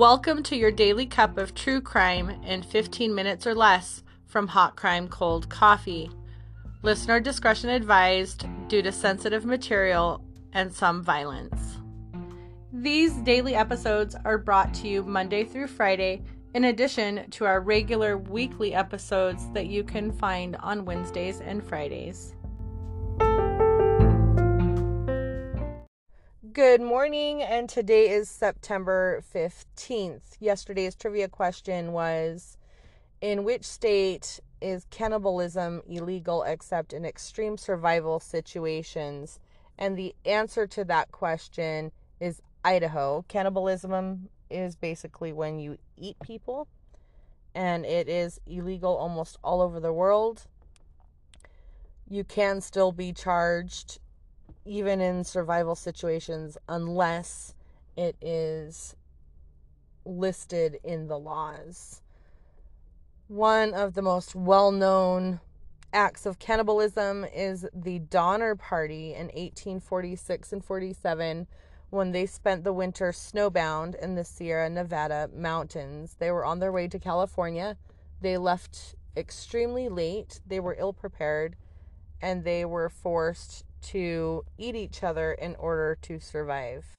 Welcome to your daily cup of true crime in 15 minutes or less from Hot Crime Cold Coffee. Listener discretion advised due to sensitive material and some violence. These daily episodes are brought to you Monday through Friday, in addition to our regular weekly episodes that you can find on Wednesdays and Fridays. Good morning, and today is September 15th. Yesterday's trivia question was In which state is cannibalism illegal except in extreme survival situations? And the answer to that question is Idaho. Cannibalism is basically when you eat people, and it is illegal almost all over the world. You can still be charged even in survival situations unless it is listed in the laws. One of the most well known acts of cannibalism is the Donner Party in 1846 and 47 when they spent the winter snowbound in the Sierra Nevada mountains. They were on their way to California. They left extremely late, they were ill prepared, and they were forced to eat each other in order to survive.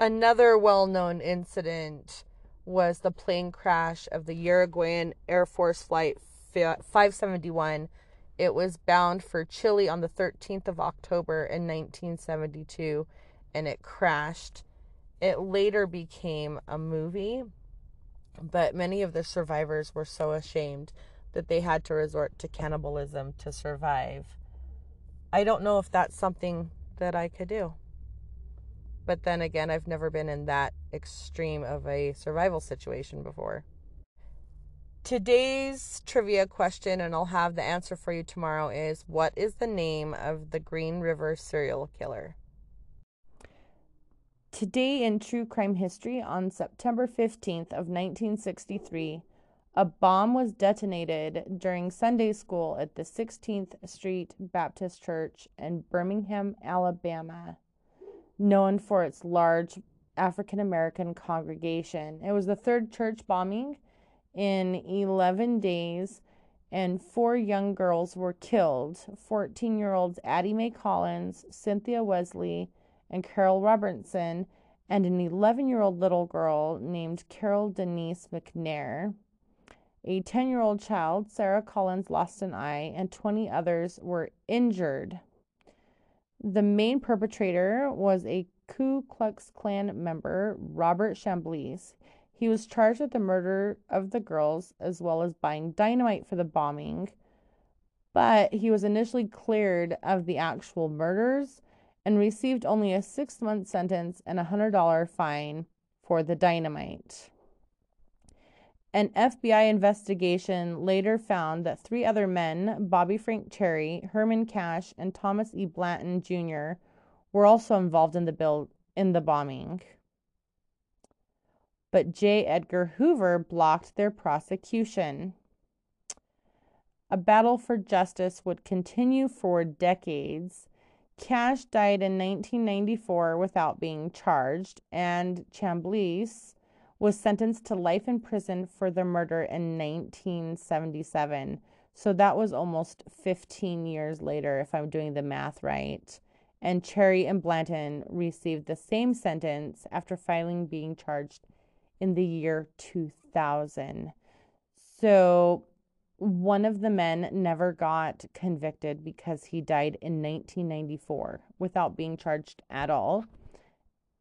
Another well known incident was the plane crash of the Uruguayan Air Force Flight 571. It was bound for Chile on the 13th of October in 1972 and it crashed. It later became a movie, but many of the survivors were so ashamed that they had to resort to cannibalism to survive. I don't know if that's something that I could do. But then again, I've never been in that extreme of a survival situation before. Today's trivia question, and I'll have the answer for you tomorrow, is what is the name of the Green River serial killer? Today in true crime history, on September 15th of 1963, a bomb was detonated during Sunday school at the 16th Street Baptist Church in Birmingham, Alabama, known for its large African American congregation. It was the third church bombing in 11 days, and four young girls were killed 14 year olds Addie Mae Collins, Cynthia Wesley, and Carol Robertson, and an 11 year old little girl named Carol Denise McNair. A 10 year old child, Sarah Collins, lost an eye, and 20 others were injured. The main perpetrator was a Ku Klux Klan member, Robert Chambliss. He was charged with the murder of the girls as well as buying dynamite for the bombing, but he was initially cleared of the actual murders and received only a six month sentence and a $100 fine for the dynamite. An FBI investigation later found that three other men, Bobby Frank Cherry, Herman Cash, and Thomas E. Blanton Jr., were also involved in the bill in the bombing. But J. Edgar Hoover blocked their prosecution. A battle for justice would continue for decades. Cash died in 1994 without being charged, and Chambliss was sentenced to life in prison for the murder in 1977. So that was almost 15 years later, if I'm doing the math right. And Cherry and Blanton received the same sentence after filing being charged in the year 2000. So one of the men never got convicted because he died in 1994 without being charged at all.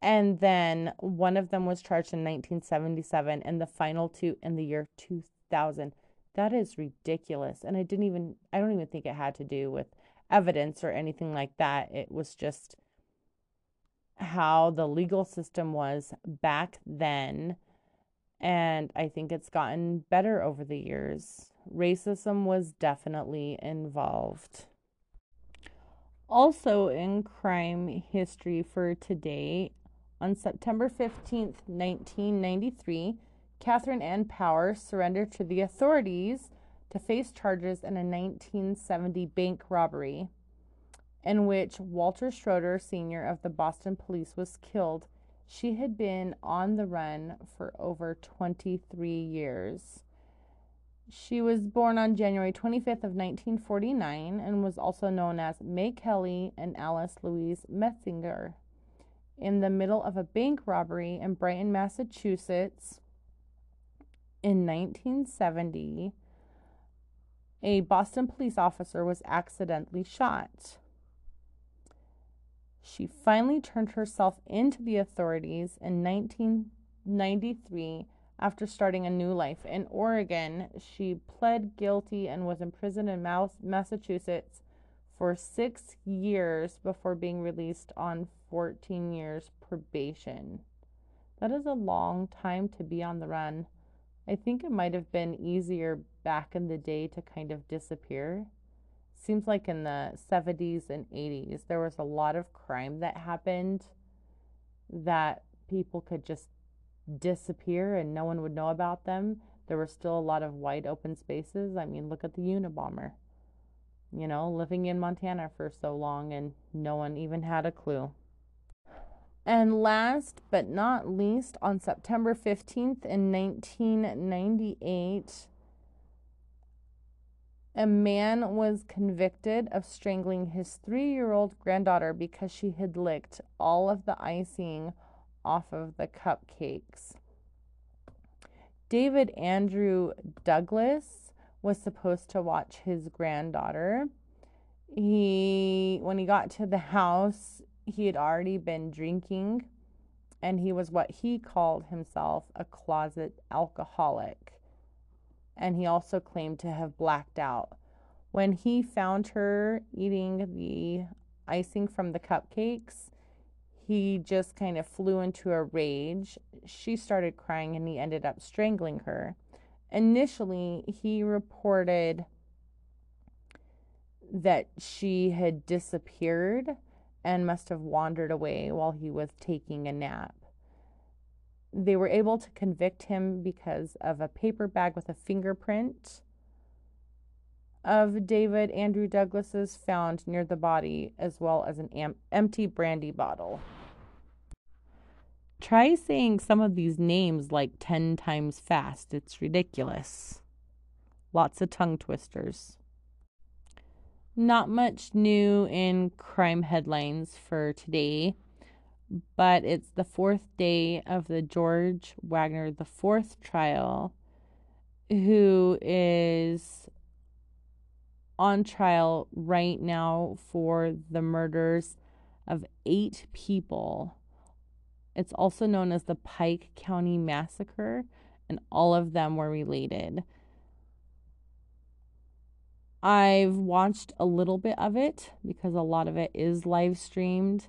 And then one of them was charged in 1977 and the final two in the year 2000. That is ridiculous. And I didn't even, I don't even think it had to do with evidence or anything like that. It was just how the legal system was back then. And I think it's gotten better over the years. Racism was definitely involved. Also, in crime history for today, on September 15, 1993, Catherine Ann Power surrendered to the authorities to face charges in a 1970 bank robbery in which Walter Schroeder, Sr. of the Boston Police, was killed. She had been on the run for over 23 years. She was born on January 25th of 1949 and was also known as May Kelly and Alice Louise Metzinger. In the middle of a bank robbery in Brighton, Massachusetts in 1970, a Boston police officer was accidentally shot. She finally turned herself into the authorities in 1993 after starting a new life. In Oregon, she pled guilty and was imprisoned in Massachusetts for six years before being released on 14 years probation. That is a long time to be on the run. I think it might have been easier back in the day to kind of disappear. Seems like in the 70s and 80s, there was a lot of crime that happened that people could just disappear and no one would know about them. There were still a lot of wide open spaces. I mean, look at the Unabomber. You know, living in Montana for so long and no one even had a clue. And last but not least, on September 15th in 1998, a man was convicted of strangling his three year old granddaughter because she had licked all of the icing off of the cupcakes. David Andrew Douglas was supposed to watch his granddaughter. He, when he got to the house, he had already been drinking and he was what he called himself a closet alcoholic. And he also claimed to have blacked out. When he found her eating the icing from the cupcakes, he just kind of flew into a rage. She started crying and he ended up strangling her. Initially, he reported that she had disappeared and must have wandered away while he was taking a nap. They were able to convict him because of a paper bag with a fingerprint of David Andrew Douglas's found near the body, as well as an am- empty brandy bottle. Try saying some of these names like 10 times fast. It's ridiculous. Lots of tongue twisters. Not much new in crime headlines for today, but it's the fourth day of the George Wagner fourth trial, who is on trial right now for the murders of eight people. It's also known as the Pike County Massacre, and all of them were related. I've watched a little bit of it because a lot of it is live streamed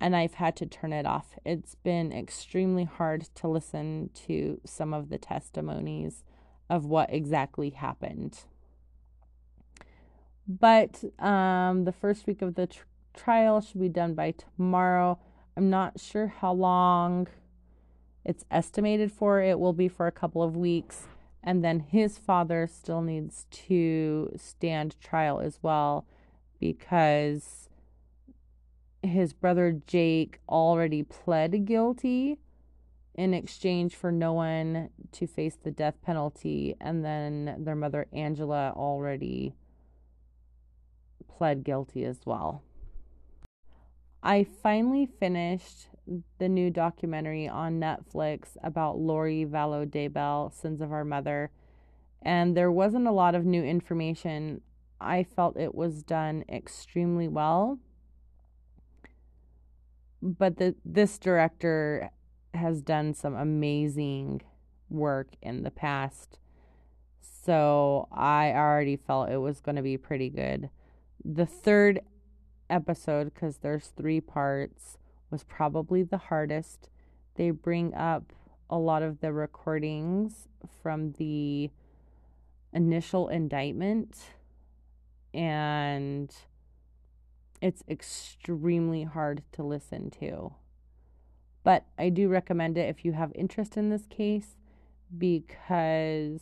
and I've had to turn it off. It's been extremely hard to listen to some of the testimonies of what exactly happened. But um, the first week of the tr- trial should be done by tomorrow. I'm not sure how long it's estimated for. It will be for a couple of weeks and then his father still needs to stand trial as well because his brother Jake already pled guilty in exchange for no one to face the death penalty and then their mother Angela already pled guilty as well. I finally finished the new documentary on Netflix about Lori Vallow Daybell, Sins of Our Mother, and there wasn't a lot of new information. I felt it was done extremely well. But the, this director has done some amazing work in the past. So I already felt it was going to be pretty good. The third episode, because there's three parts, was probably the hardest. They bring up a lot of the recordings from the initial indictment, and it's extremely hard to listen to. But I do recommend it if you have interest in this case because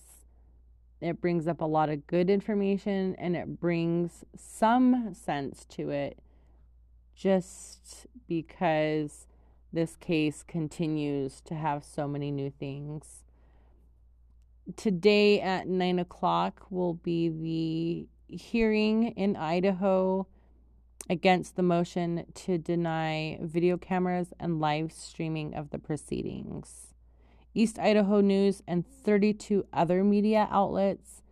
it brings up a lot of good information and it brings some sense to it just because this case continues to have so many new things. Today at nine o'clock will be the hearing in Idaho against the motion to deny video cameras and live streaming of the proceedings. East Idaho News and 32 other media outlets,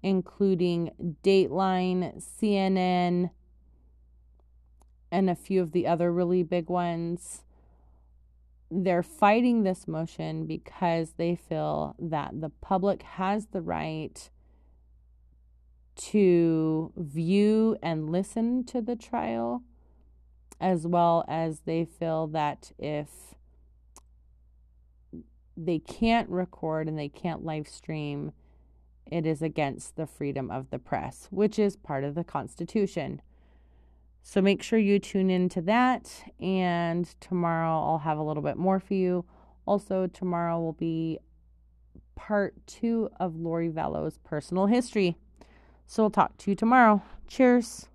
including Dateline, CNN, and a few of the other really big ones, they're fighting this motion because they feel that the public has the right to view and listen to the trial, as well as they feel that if they can't record and they can't live stream, it is against the freedom of the press, which is part of the Constitution. So make sure you tune into that. And tomorrow I'll have a little bit more for you. Also, tomorrow will be part two of Lori Vallow's personal history. So we'll talk to you tomorrow. Cheers.